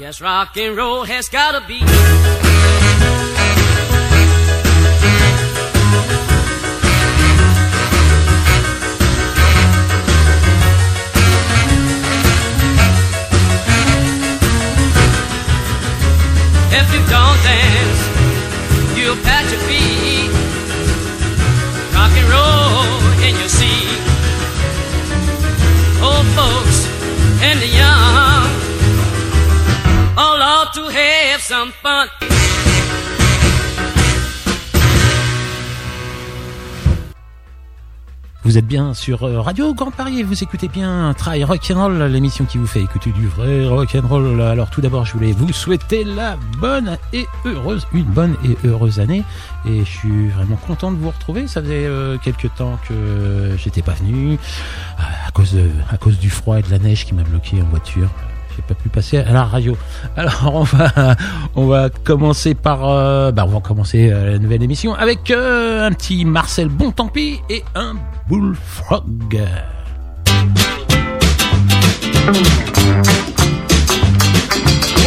Yes, rock and roll has gotta be. Vous êtes bien sur euh, Radio Grand Paris vous écoutez bien Try Rock'n'Roll, l'émission qui vous fait écouter du vrai rock'n'roll. Alors tout d'abord, je voulais vous souhaiter la bonne et heureuse, une bonne et heureuse année. Et je suis vraiment content de vous retrouver. Ça faisait euh, quelques temps que j'étais pas venu euh, à cause du froid et de la neige qui m'a bloqué en voiture. J'ai pas pu passer à la radio. Alors on va on va commencer par euh, bah on va commencer euh, la nouvelle émission avec euh, un petit Marcel Bontempi et un Bullfrog.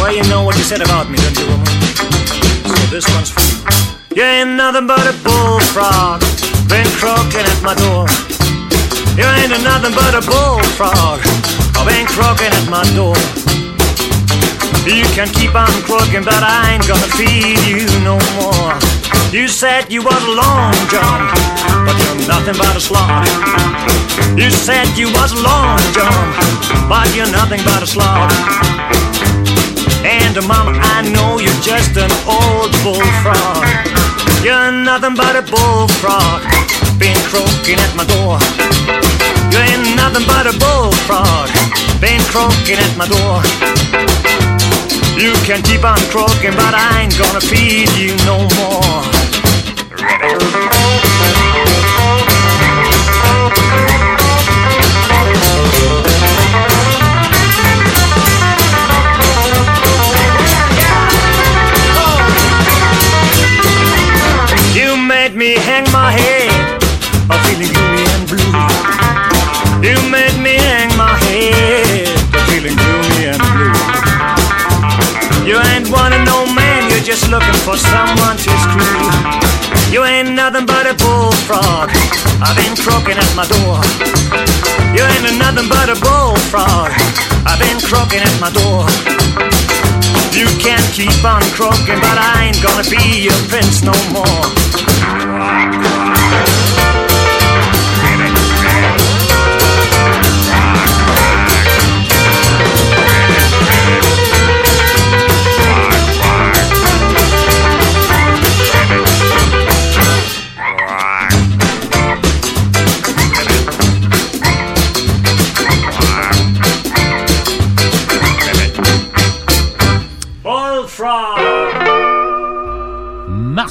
Well, you know what you said about me, don't you, woman? So this one's for you. You ain't nothing but a bullfrog, been croaking at my door. You ain't nothing but a bullfrog, I've been croaking at my door. You can keep on croaking, but I ain't gonna feed you no more. You said you was a long john, but you're nothing but a slob. You said you was a long john, but you're nothing but a slob. And mama, I know you're just an old bullfrog. You're nothing but a bullfrog, been croaking at my door. You ain't nothing but a bullfrog, been croaking at my door. You can keep on croaking, but I ain't gonna feed you no more. Just looking for someone to screw. You ain't nothing but a bullfrog, I've been croaking at my door. You ain't nothing but a bullfrog, I've been croaking at my door. You can't keep on croaking, but I ain't gonna be your prince no more.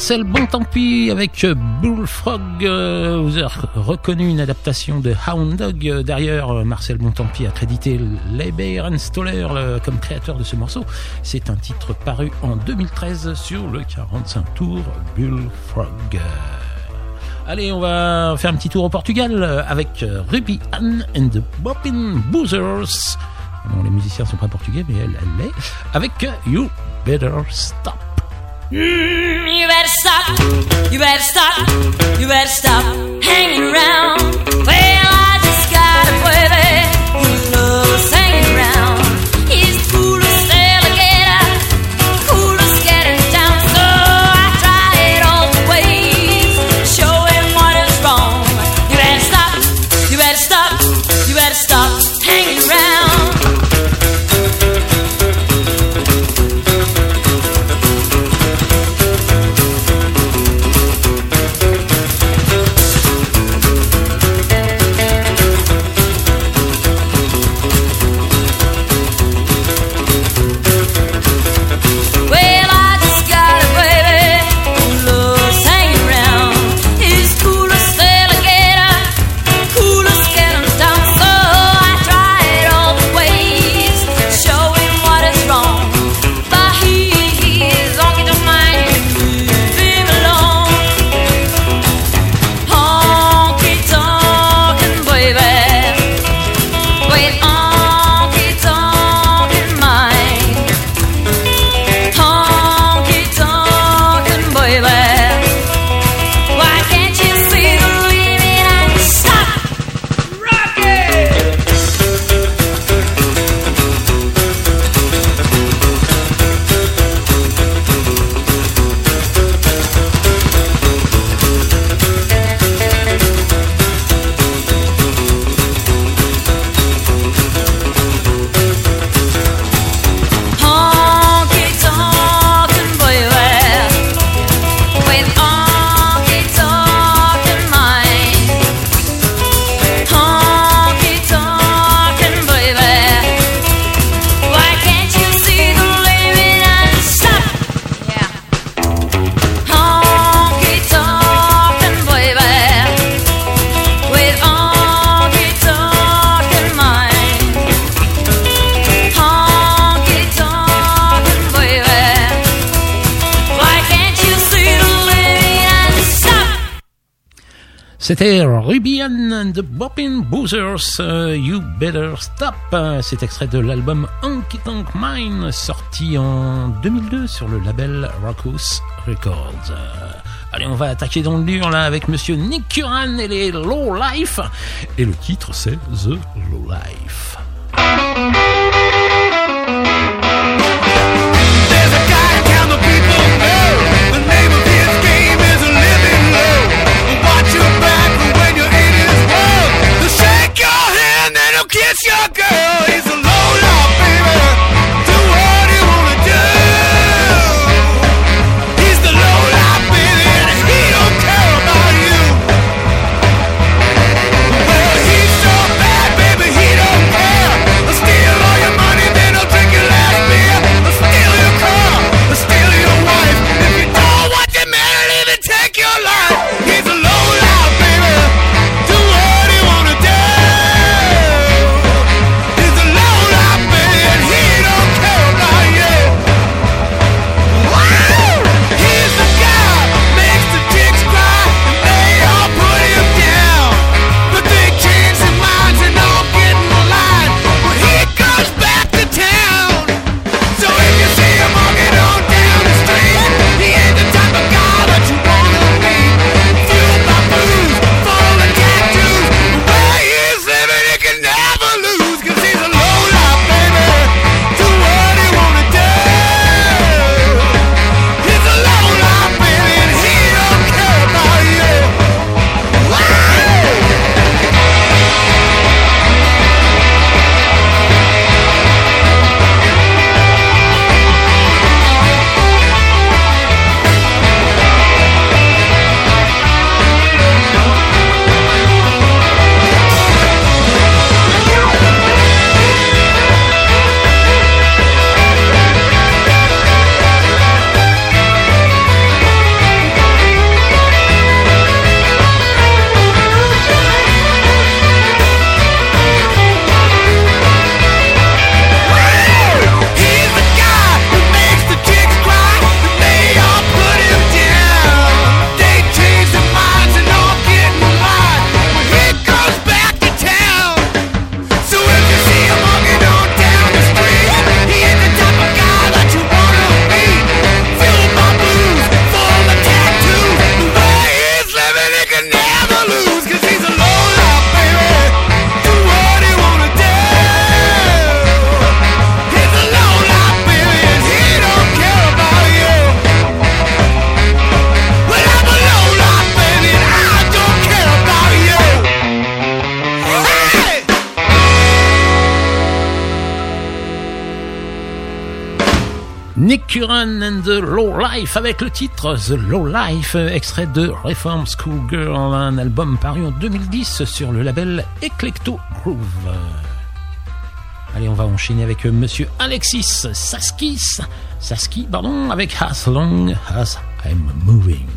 Marcel Bontempi avec euh, Bullfrog. euh, Vous avez reconnu une adaptation de Hound Dog. Euh, euh, Marcel Bontempi a crédité Leiber Stoller comme créateur de ce morceau. C'est un titre paru en 2013 sur le 45 tours Bullfrog. Allez, on va faire un petit tour au Portugal avec Ruby Ann and the Boppin' Boozers. Bon, les musiciens sont pas portugais, mais elle, elle l'est. Avec You Better Stop. Mm, you better stop, you better stop, you better stop hanging around. C'était Rubian and the Boppin' Boozers, uh, You Better Stop. C'est extrait de l'album Honky Tonk Mine, sorti en 2002 sur le label Rockus Records. Euh, allez, on va attaquer dans le dur là avec monsieur Nick Curran et les Low Life. Et le titre c'est The Low Life. kiss your girl is Avec le titre The Low Life, extrait de Reform School Girl, un album paru en 2010 sur le label Eclecto Groove. Allez, on va enchaîner avec euh, monsieur Alexis Saskis, Saski, pardon, avec As Long As I'm Moving.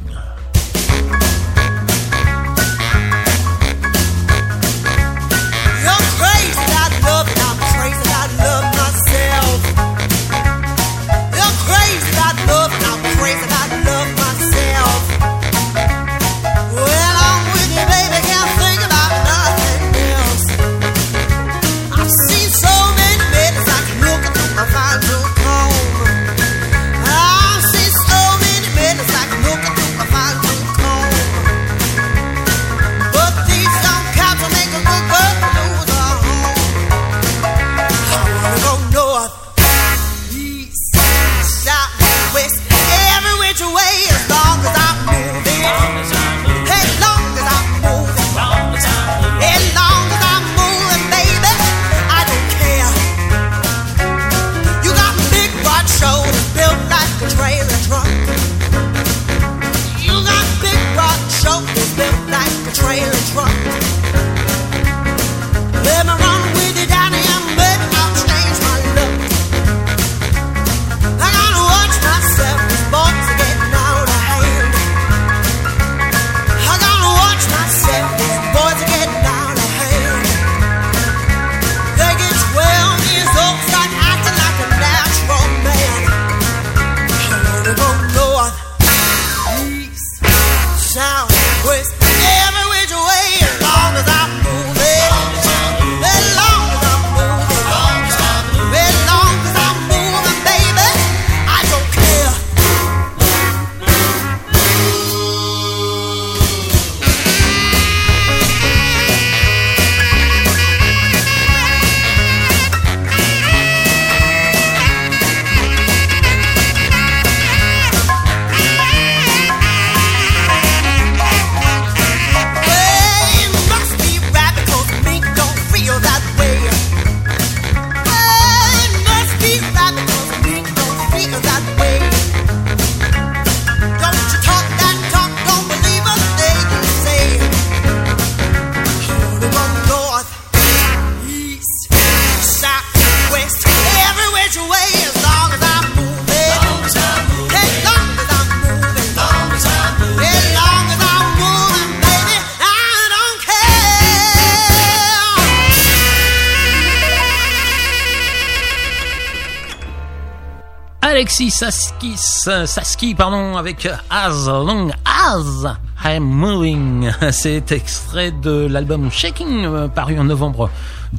Saskis, Saski, pardon, avec As Long As I'm Moving. C'est extrait de l'album Shaking, euh, paru en novembre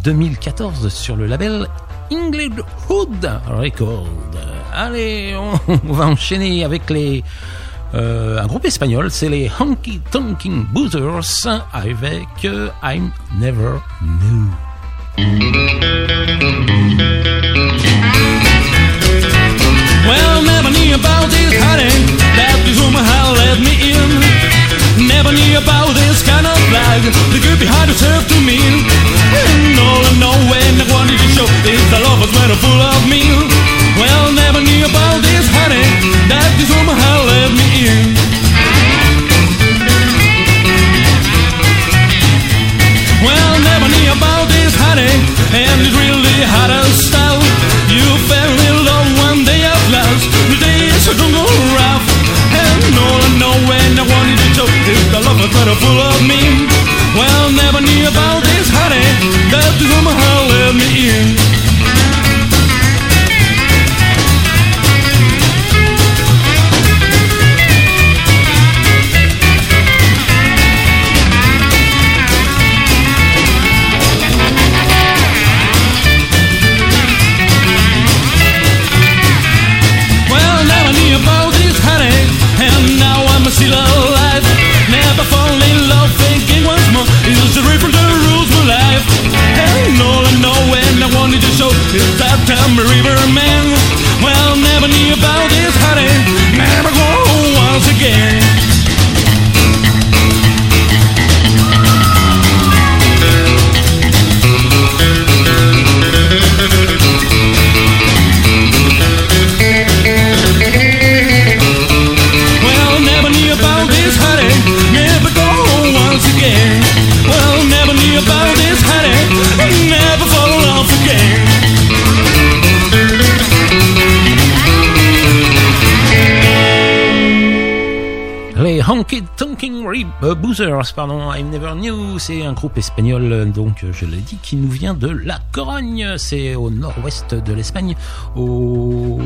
2014 sur le label Inglewood Record. Allez, on, va enchaîner avec les euh, un groupe espagnol, c'est les Honky Tonking Boozers avec euh, I'm Never Knew. Well, never knew about this honey that this woman had let me in. Never knew about this kind of life the girl behind herself to me. And all I know when I wanted to show is the love was when I'm full of me. Well, never knew about this honey that this woman had let me in. Well, never knew about this honey, and it's really hard to style. Know when I wanted to talk is the love was better full of me. Well, never knew about this honey, that this woman had let me in. Espagnol, donc je l'ai dit, qui nous vient de La Corogne, c'est au nord-ouest de l'Espagne, au,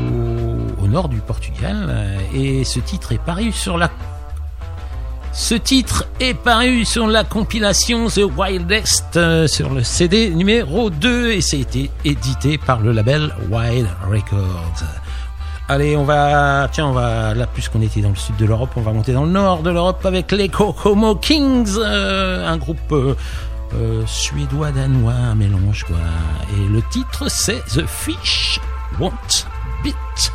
nord du Portugal, et ce titre est paru sur la ce titre est paru sur la compilation The Wildest euh, sur le CD numéro 2 et été édité par le label Wild Records. Allez, on va, tiens, on va, là, puisqu'on était dans le sud de l'Europe, on va monter dans le nord de l'Europe avec les Kokomo Kings, euh, un groupe euh, euh, suédois-danois, un mélange, quoi. Et le titre, c'est The Fish Won't Bit.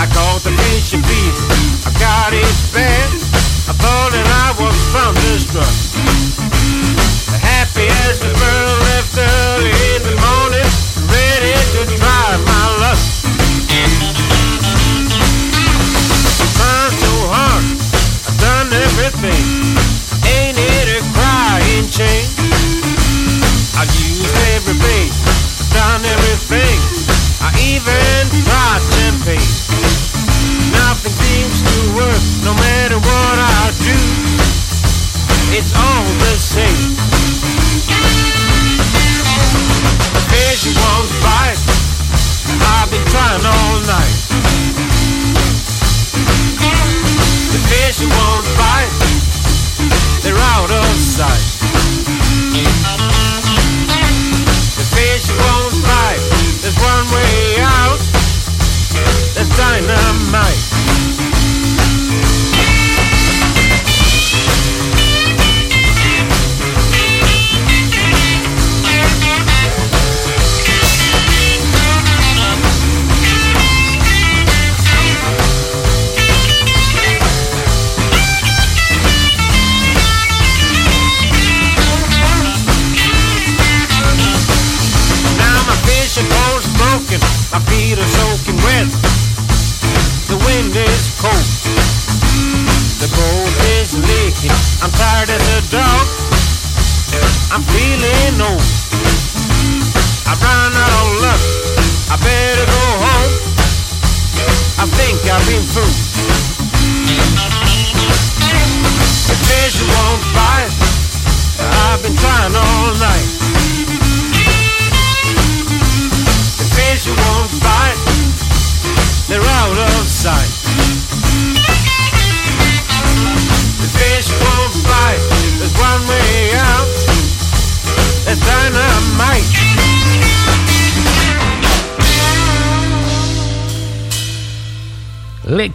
I caught the fish and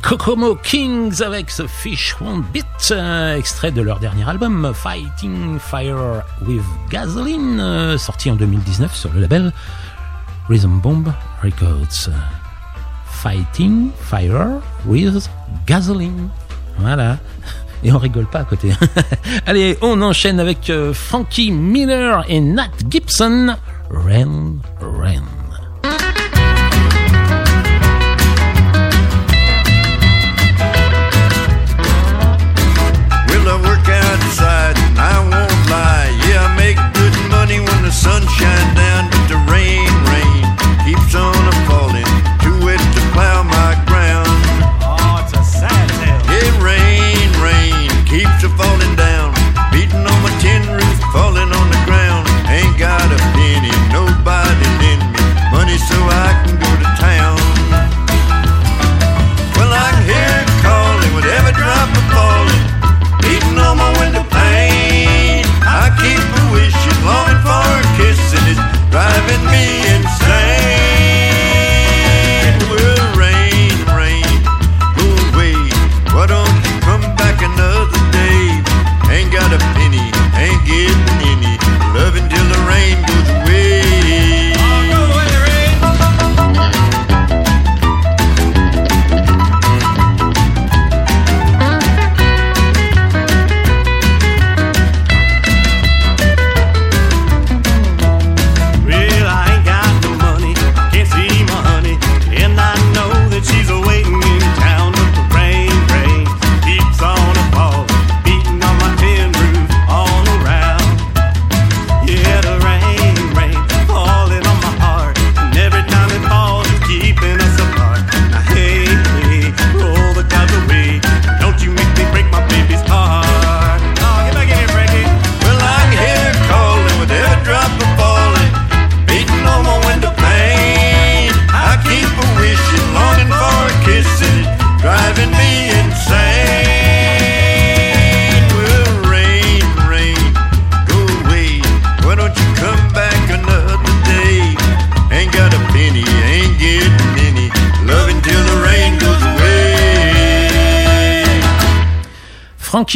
Kokomo Kings avec ce Fish Won't Bit, euh, extrait de leur dernier album Fighting Fire with Gasoline, euh, sorti en 2019 sur le label Rhythm Bomb Records. Fighting Fire with Gasoline. Voilà. Et on rigole pas à côté. Allez, on enchaîne avec euh, Frankie Miller et Nat Gibson. Rain, Rain. Money when the sun shines down,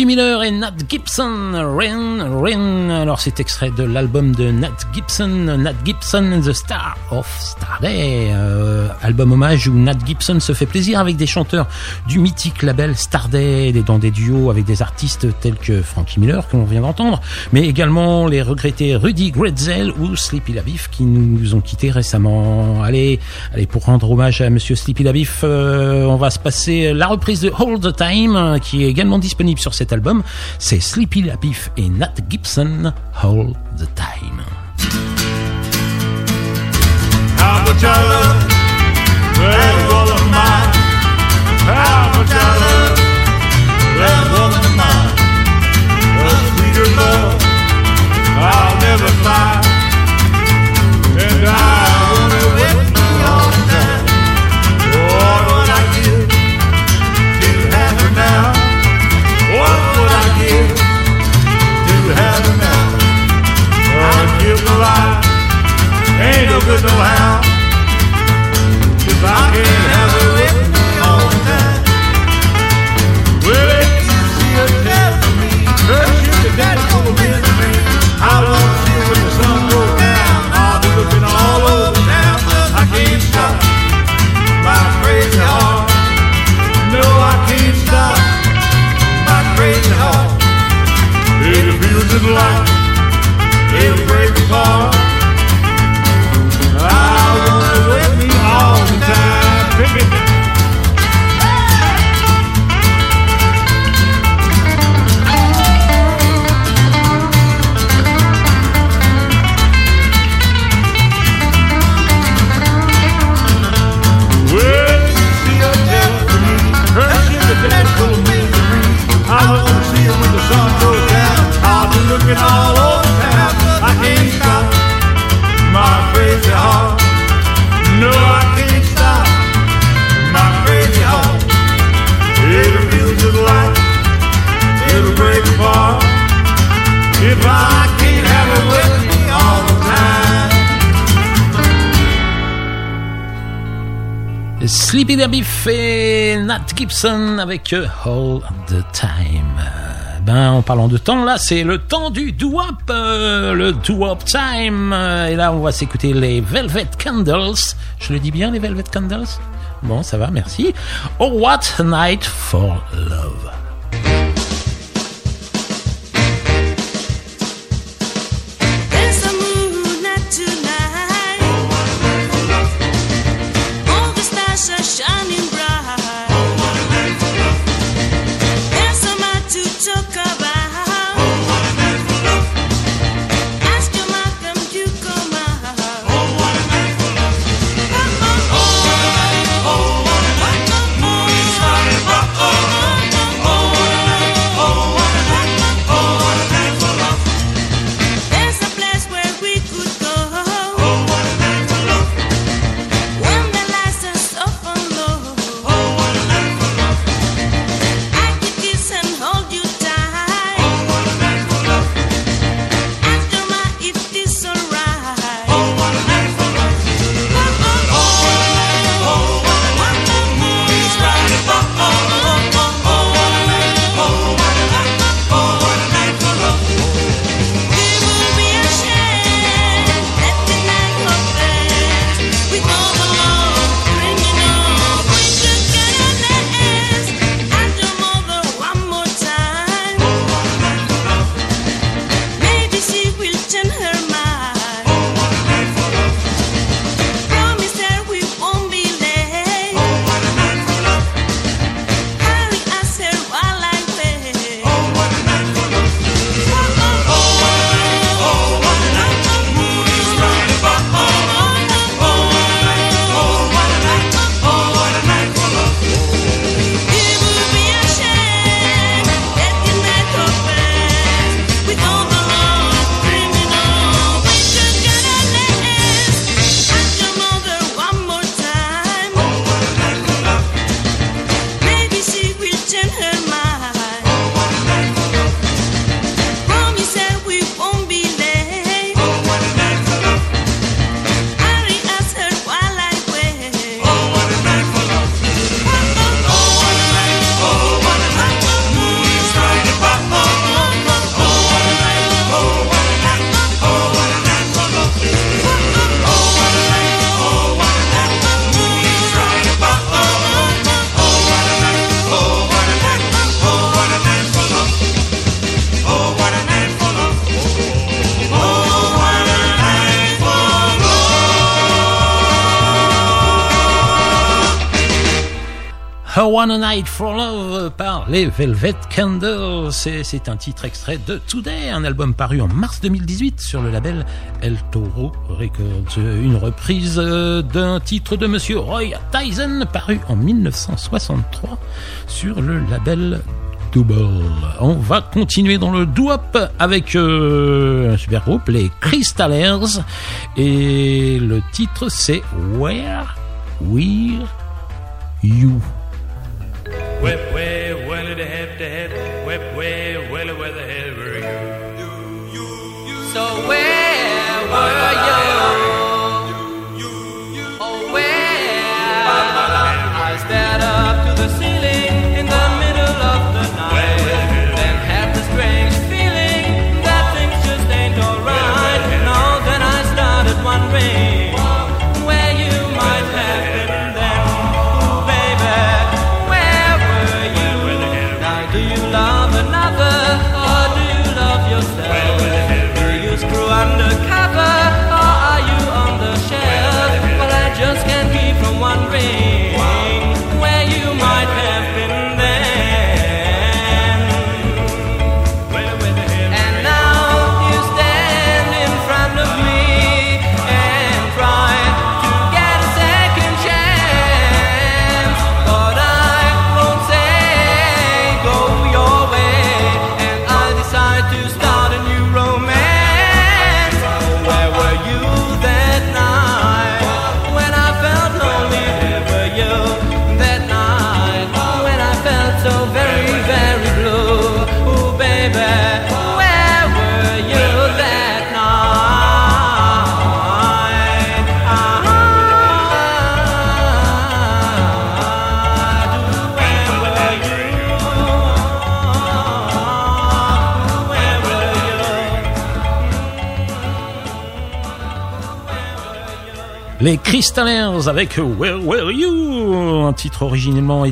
Miller et Nat Gibson, Rain, Rain. Alors c'est extrait de l'album de Nat Gibson, Nat Gibson the Star of Starday, euh, album hommage où Nat Gibson se fait plaisir avec des chanteurs du mythique label Starday, dans des duos avec des artistes tels que Frankie Miller que l'on vient d'entendre, mais également les regrettés Rudy Gretzel ou Sleepy Labif qui nous ont quittés récemment. Allez, allez pour rendre hommage à Monsieur Sleepy Labif, euh, on va se passer la reprise de All the Time qui est également disponible sur cet album. C'est Sleepy Labif et Nat Gibson, All the Time. Good Gibson avec euh, All the Time. Ben, en parlant de temps, là, c'est le temps du doo-wop, euh, le doo-wop time. Et là, on va s'écouter les Velvet Candles. Je le dis bien, les Velvet Candles? Bon, ça va, merci. Oh, what a night for love. One Night for Love par les Velvet Candles. C'est un titre extrait de Today, un album paru en mars 2018 sur le label El Toro Records. Une reprise euh, d'un titre de Monsieur Roy Tyson paru en 1963 sur le label Double. on va continuer dans le doo-wop avec euh, un super groupe, les Crystallers. Et le titre, c'est Where We're You. Whip, whip. Les Crystallers avec Where Were You? Un titre originellement...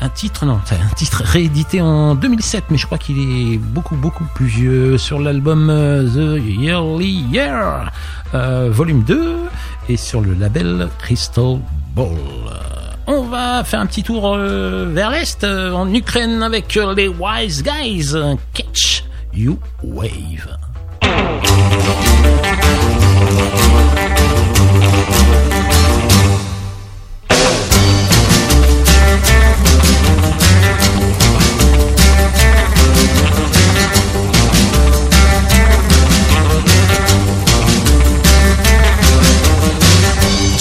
Un titre, non, un titre réédité en 2007, mais je crois qu'il est beaucoup, beaucoup plus vieux sur l'album euh, The Yearly Year, euh, volume 2, et sur le label Crystal Ball. On va faire un petit tour euh, vers l'Est, en Ukraine, avec les Wise Guys, Catch You Wave.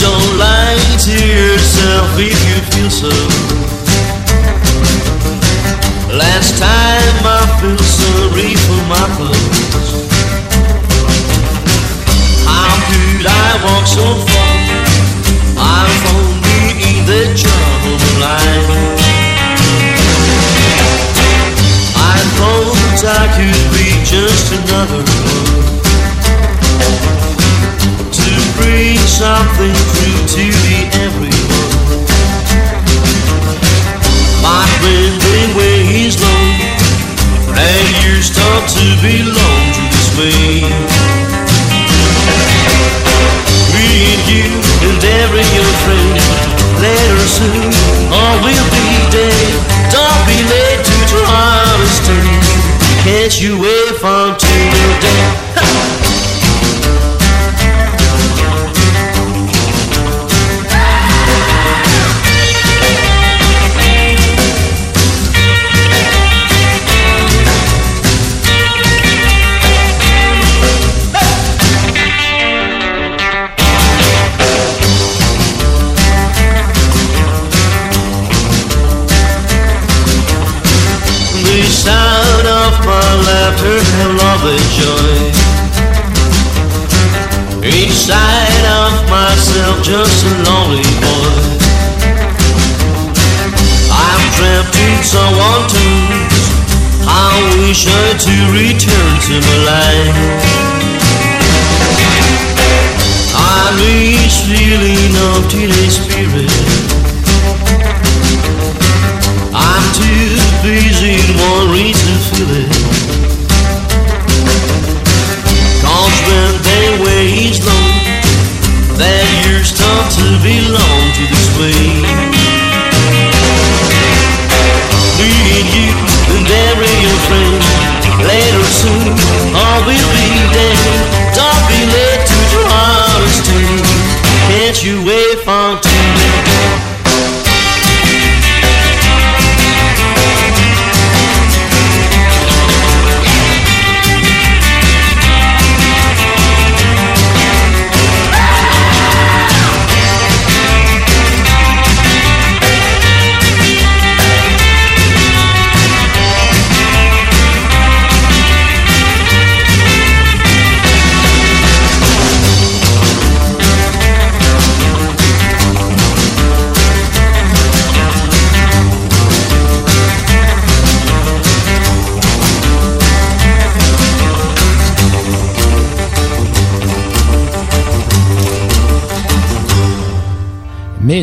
Don't lie to yourself if you feel so. Last time I felt sorry for my clothes. How could I walk so far? I'm only in the trouble line. Thought I could be just another one to bring something through to the everyone. But when the way is long and you start to belong to this way, me and you and every your friend, later soon all will be Can't you wait from till you're dead?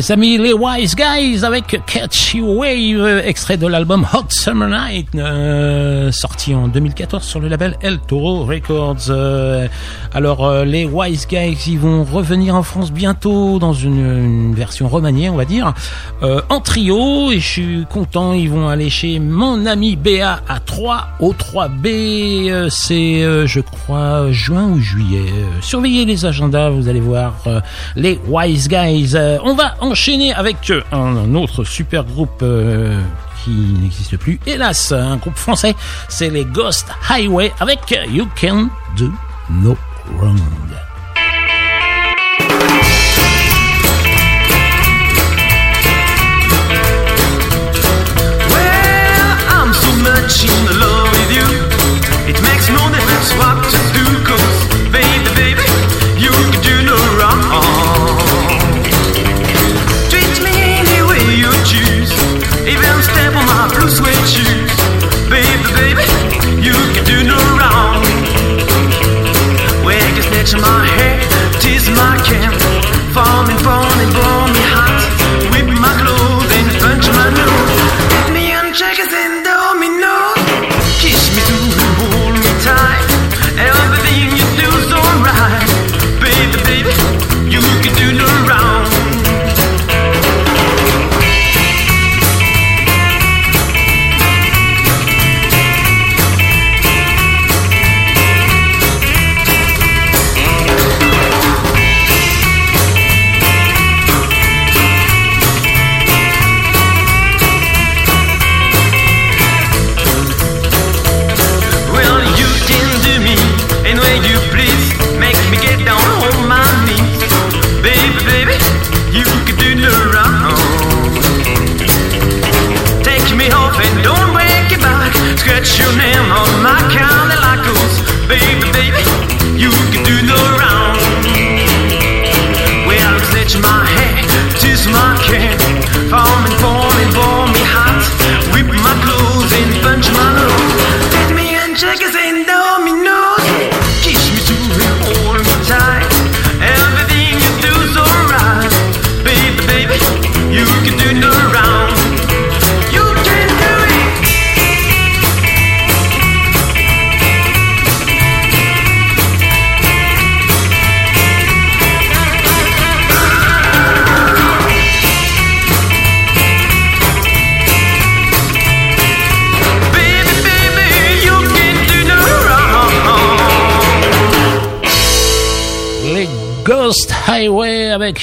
Mes amis, les Wise Guys avec Catch You Wave, extrait de l'album Hot Summer Night, euh, sorti en 2014 sur le label El Toro Records. Euh, alors, euh, les Wise Guys, ils vont revenir en France bientôt dans une, version remaniée, on va dire, en trio. Et je suis content, ils vont aller chez mon ami BA à 3 au 3B. euh, C'est, je crois, juin ou juillet. Surveillez les agendas, vous allez voir les Wise Guys. Enchaîner avec euh, un, autre super groupe. euh, qui n'existe plus, hélas, un groupe français, c'est les Ghost Highway avec You Can Do No Wrong.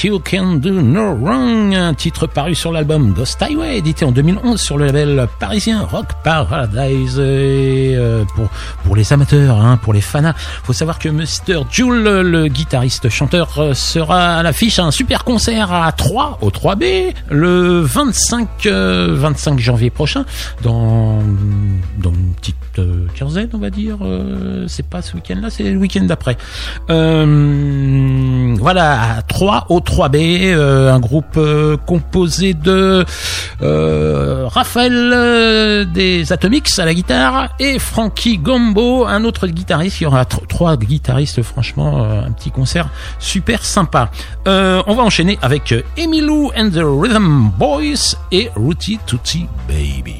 You Can Do No Wrong, un titre paru sur l'album Ghost Highway, édité en 2011 sur le label parisien Rock Paradise. Euh, pour, pour les amateurs, hein, pour les fanas, faut savoir que Mr. Jules, le guitariste chanteur, euh, sera à l'affiche à un super concert à 3 au 3B le 25, euh, 25 janvier prochain dans, dans une petite euh, quinzaine, on va dire. Euh, c'est pas ce week-end-là, c'est le week-end d'après. Euh, voilà, à 3 au 3B, euh, un groupe composé de Raphaël des Atomics à la guitare et Frankie Gombo, un autre guitariste. Il y aura tr- trois guitaristes, franchement, un petit concert super sympa. On va enchaîner avec Emilou and the Rhythm Boys et Rooty Tooty Baby.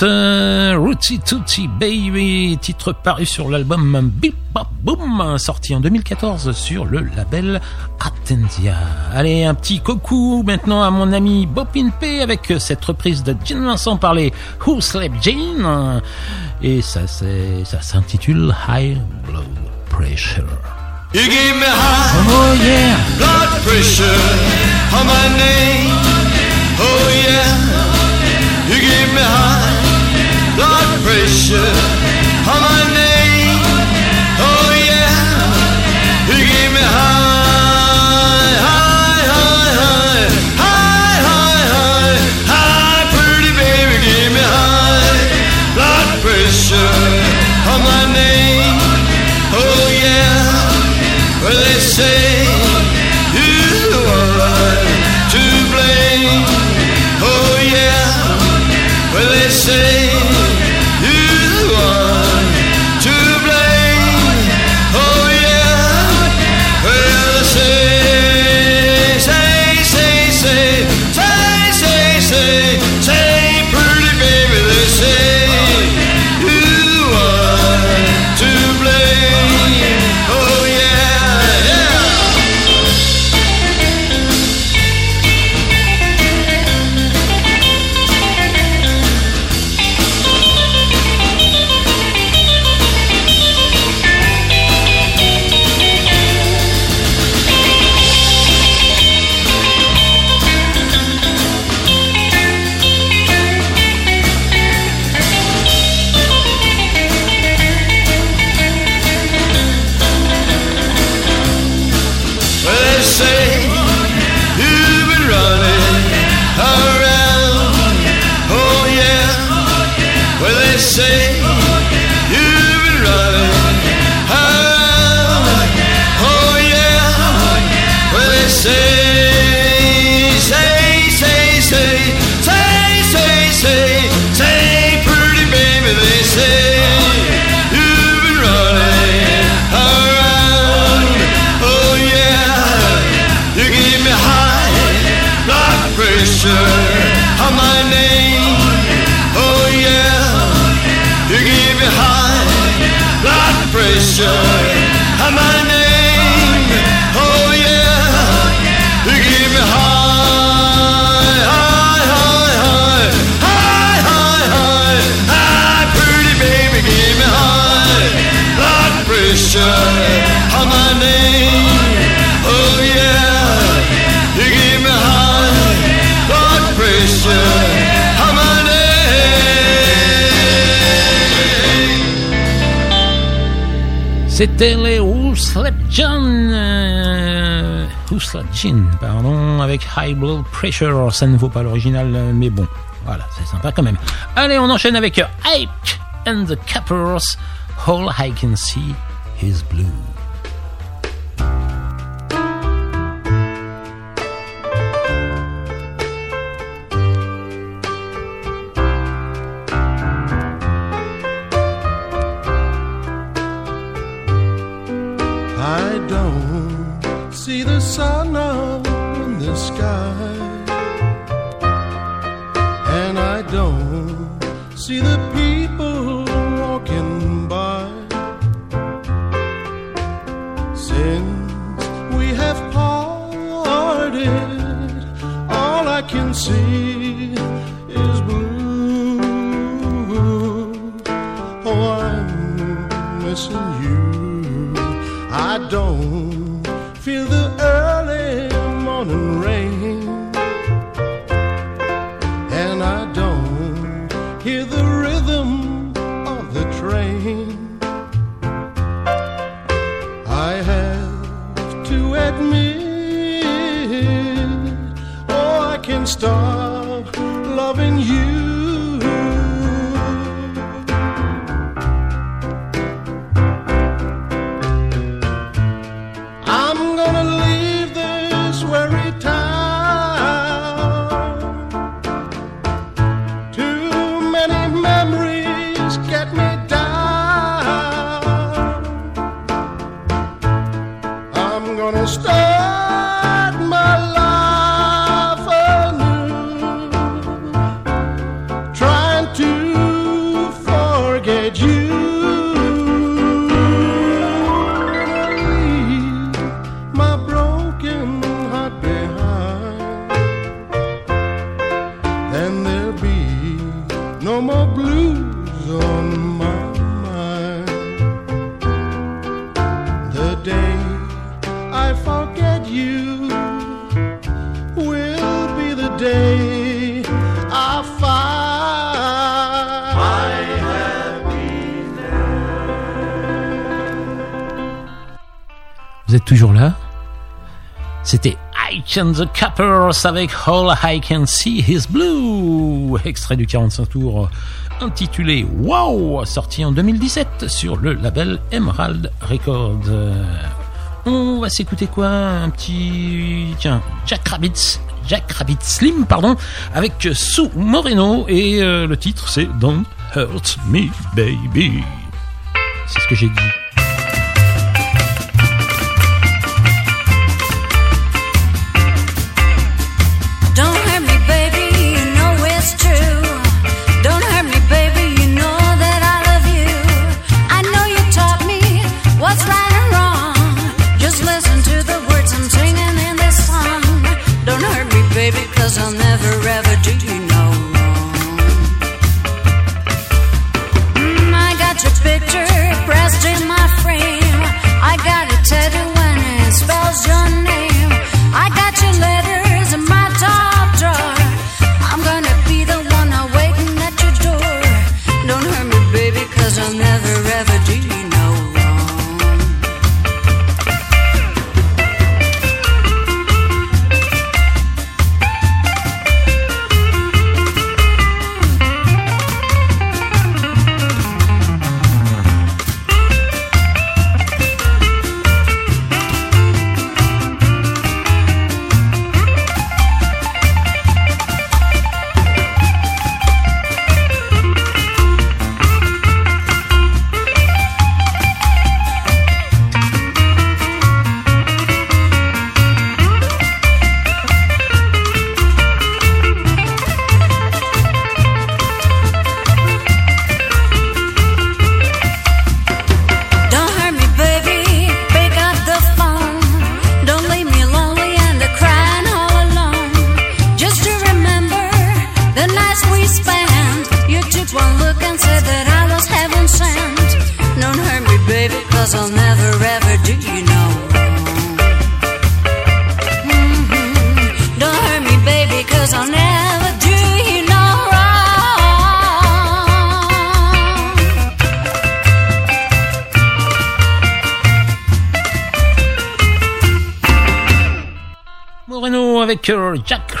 Boys, euh, Tooty Baby, titre paru sur l'album Bip Bop Boom, sorti en 2014 sur le label Attentia. Allez, un petit coucou maintenant à mon ami Bopin P avec cette reprise de Gene Vincent par les Who Slept Jane. Et ça, c'est, ça s'intitule High Blood Pressure. You gave me high Oh yeah! blood pressure on my name? Oh yeah. You gave me high pressure C'était les Who Slept euh, pardon, avec High Blood Pressure. Ça ne vaut pas l'original, mais bon, voilà, c'est sympa quand même. Allez, on enchaîne avec Ike and the Cappers, All I Can See Is Blue. c'était Ike and the Cappers avec All I Can See Is Blue, extrait du 45 tour intitulé Wow, sorti en 2017 sur le label Emerald Records. On va s'écouter quoi? Un petit. Tiens, Jack Rabbits, Rabbit Slim, pardon, avec Sue Moreno et euh, le titre c'est Don't Hurt Me Baby. C'est ce que j'ai dit.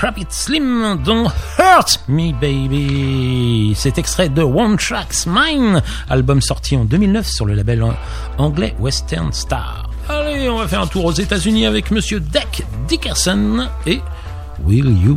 Rapid Slim don't Hurt Me Baby. Cet extrait de One Tracks Mine, album sorti en 2009 sur le label anglais Western Star. Allez, on va faire un tour aux États-Unis avec Monsieur Deck Dickerson et Will You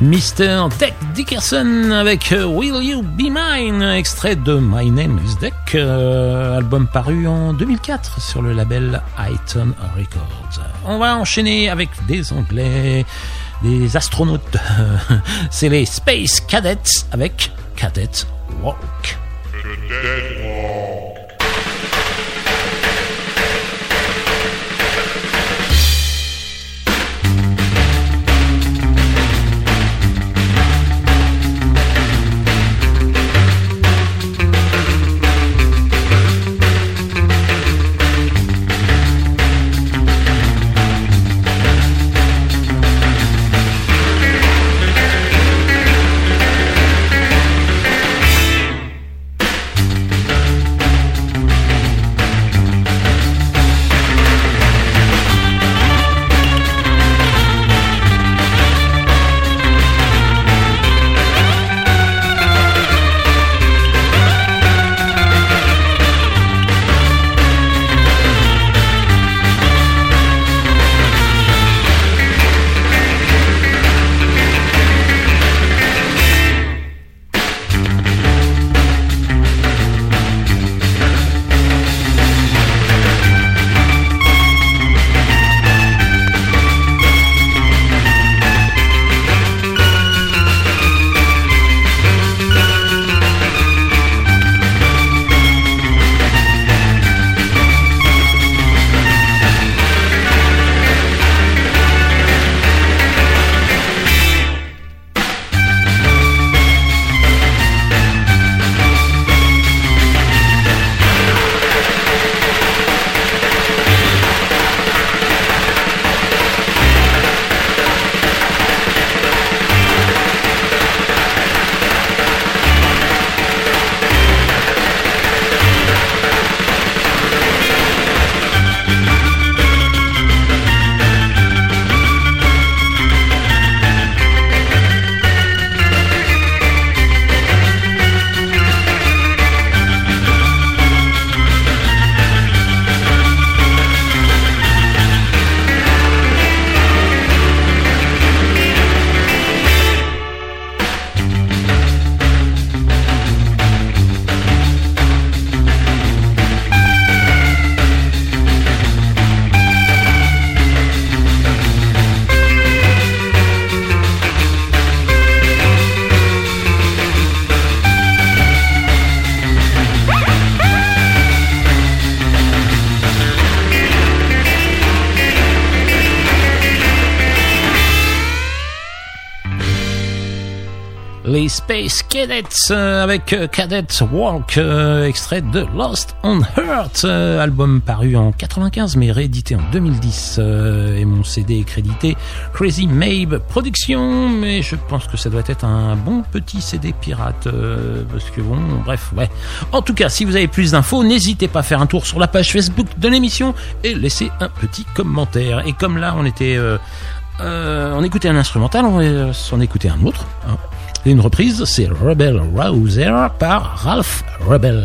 Mr. Deck Dickerson avec euh, Will You Be Mine, extrait de My Name is Deck, euh, album paru en 2004 sur le label Item Records. On va enchaîner avec des Anglais, des astronautes. C'est les Space Cadets avec Cadet Walk. Cadets euh, avec euh, Cadets Walk, euh, extrait de Lost on euh, album paru en 95 mais réédité en 2010. euh, et mon CD est crédité Crazy Mabe Productions, mais je pense que ça doit être un bon petit CD pirate, parce que bon, bref, ouais. En tout cas, si vous avez plus d'infos, n'hésitez pas à faire un tour sur la page Facebook de l'émission et laisser un petit commentaire. Et comme là, on était... on écoutait un instrumental, on va s'en écouter un autre. Une reprise, c'est Rebel Rouser par Ralph Rebel.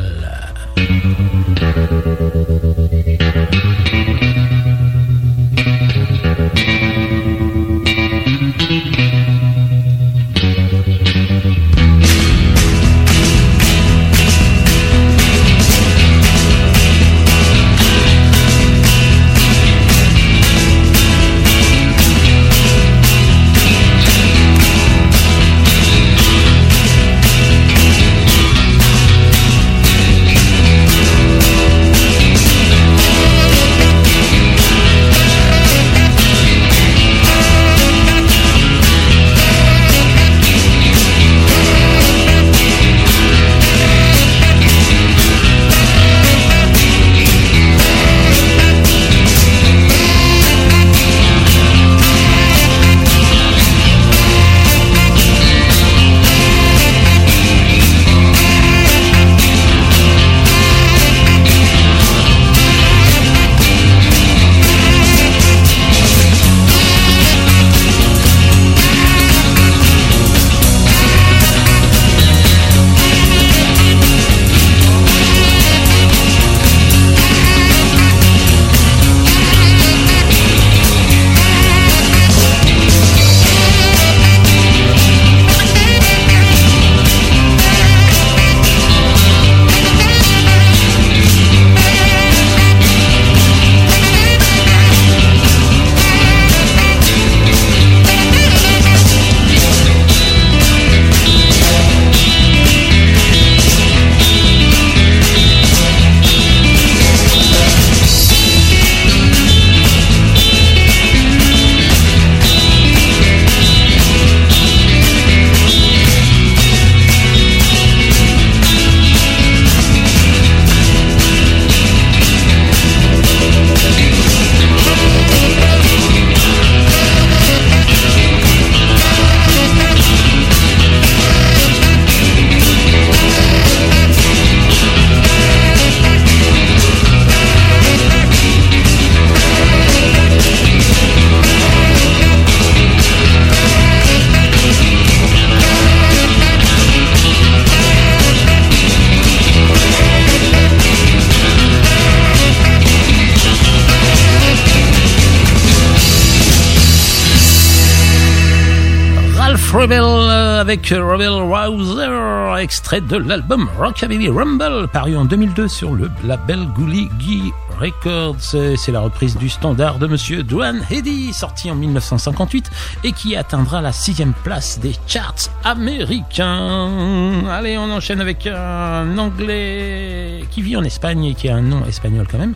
Rebel euh, avec Rebel Rouser, extrait de l'album Rockabilly Rumble, paru en 2002 sur le label Gully Gee Records. C'est c'est la reprise du standard de Monsieur Duane Eddy, sorti en 1958 et qui atteindra la sixième place des charts américains. Allez, on enchaîne avec un Anglais qui vit en Espagne et qui a un nom espagnol quand même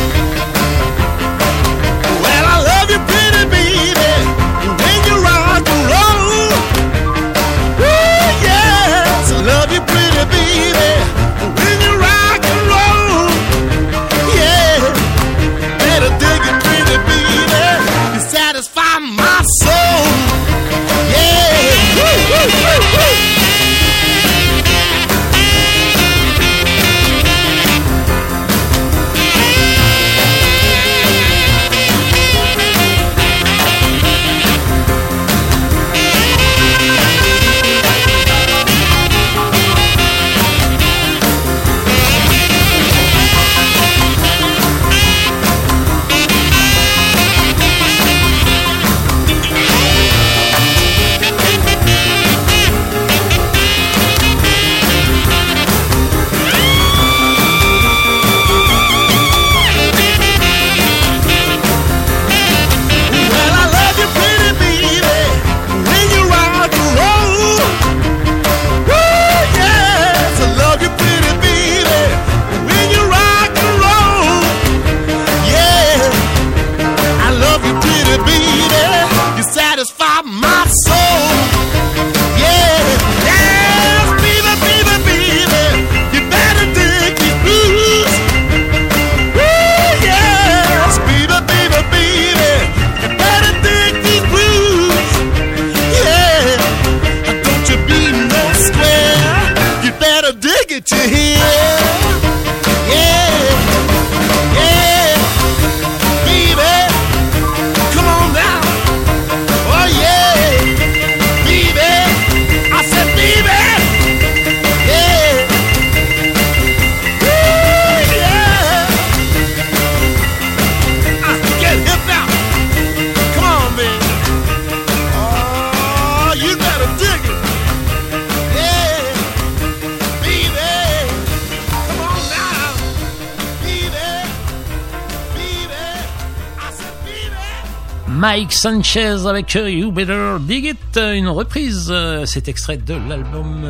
Sanchez avec euh, You Better Dig It, euh, une reprise. euh, C'est extrait de l'album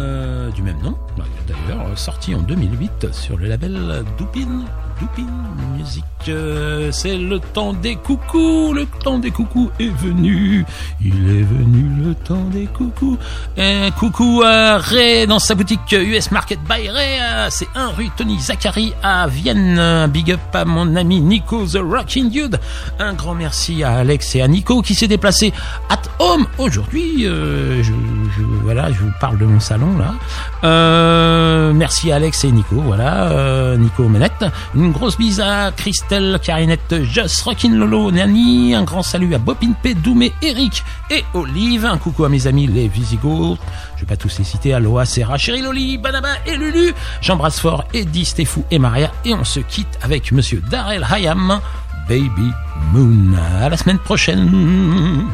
du même nom, d'ailleurs sorti en 2008 sur le label Dupin. Euh, C'est le temps des coucous. Le temps des coucous est venu. Il est venu le temps des coucous. Un coucou à Ray dans sa boutique US Market by Ray. euh, C'est un rue Tony Zachary à Vienne. Big up à mon ami Nico the Rocking Dude. Un grand merci à Alex et à Nico qui s'est déplacé at home aujourd'hui. Euh, voilà, je vous parle de mon salon là. Euh, merci Alex et Nico. Voilà, euh, Nico Menette. Une grosse bise à Christelle, Carinette, Joss, Rockin' Lolo, Nani. Un grand salut à Bobin P, Doumé, Eric et Olive. Un coucou à mes amis les Visigoths. Je vais pas tous les citer. Aloha, Serra, Chéri Loli, Banaba et Lulu. J'embrasse fort Eddie, Stéphou et Maria. Et on se quitte avec Monsieur Darrell Hayam, Baby Moon. À la semaine prochaine.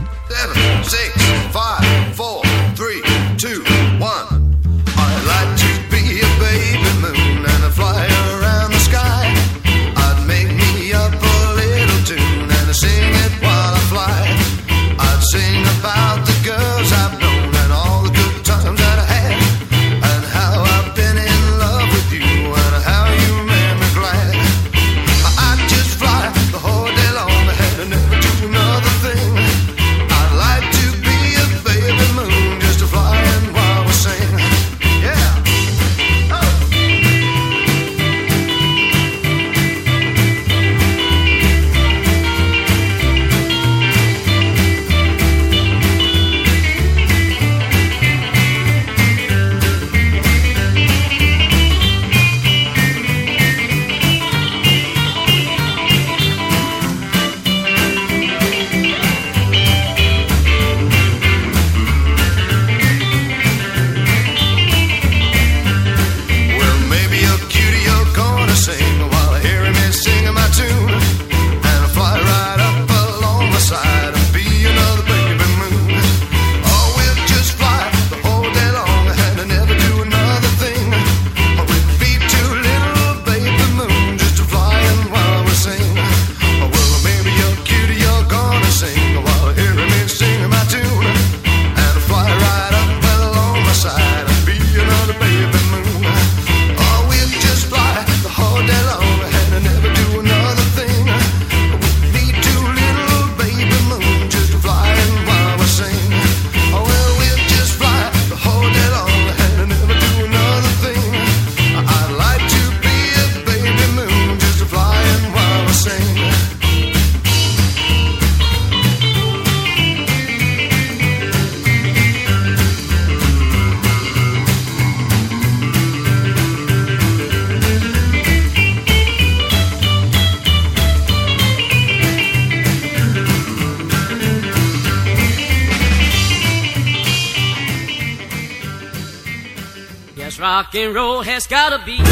And roll has gotta be.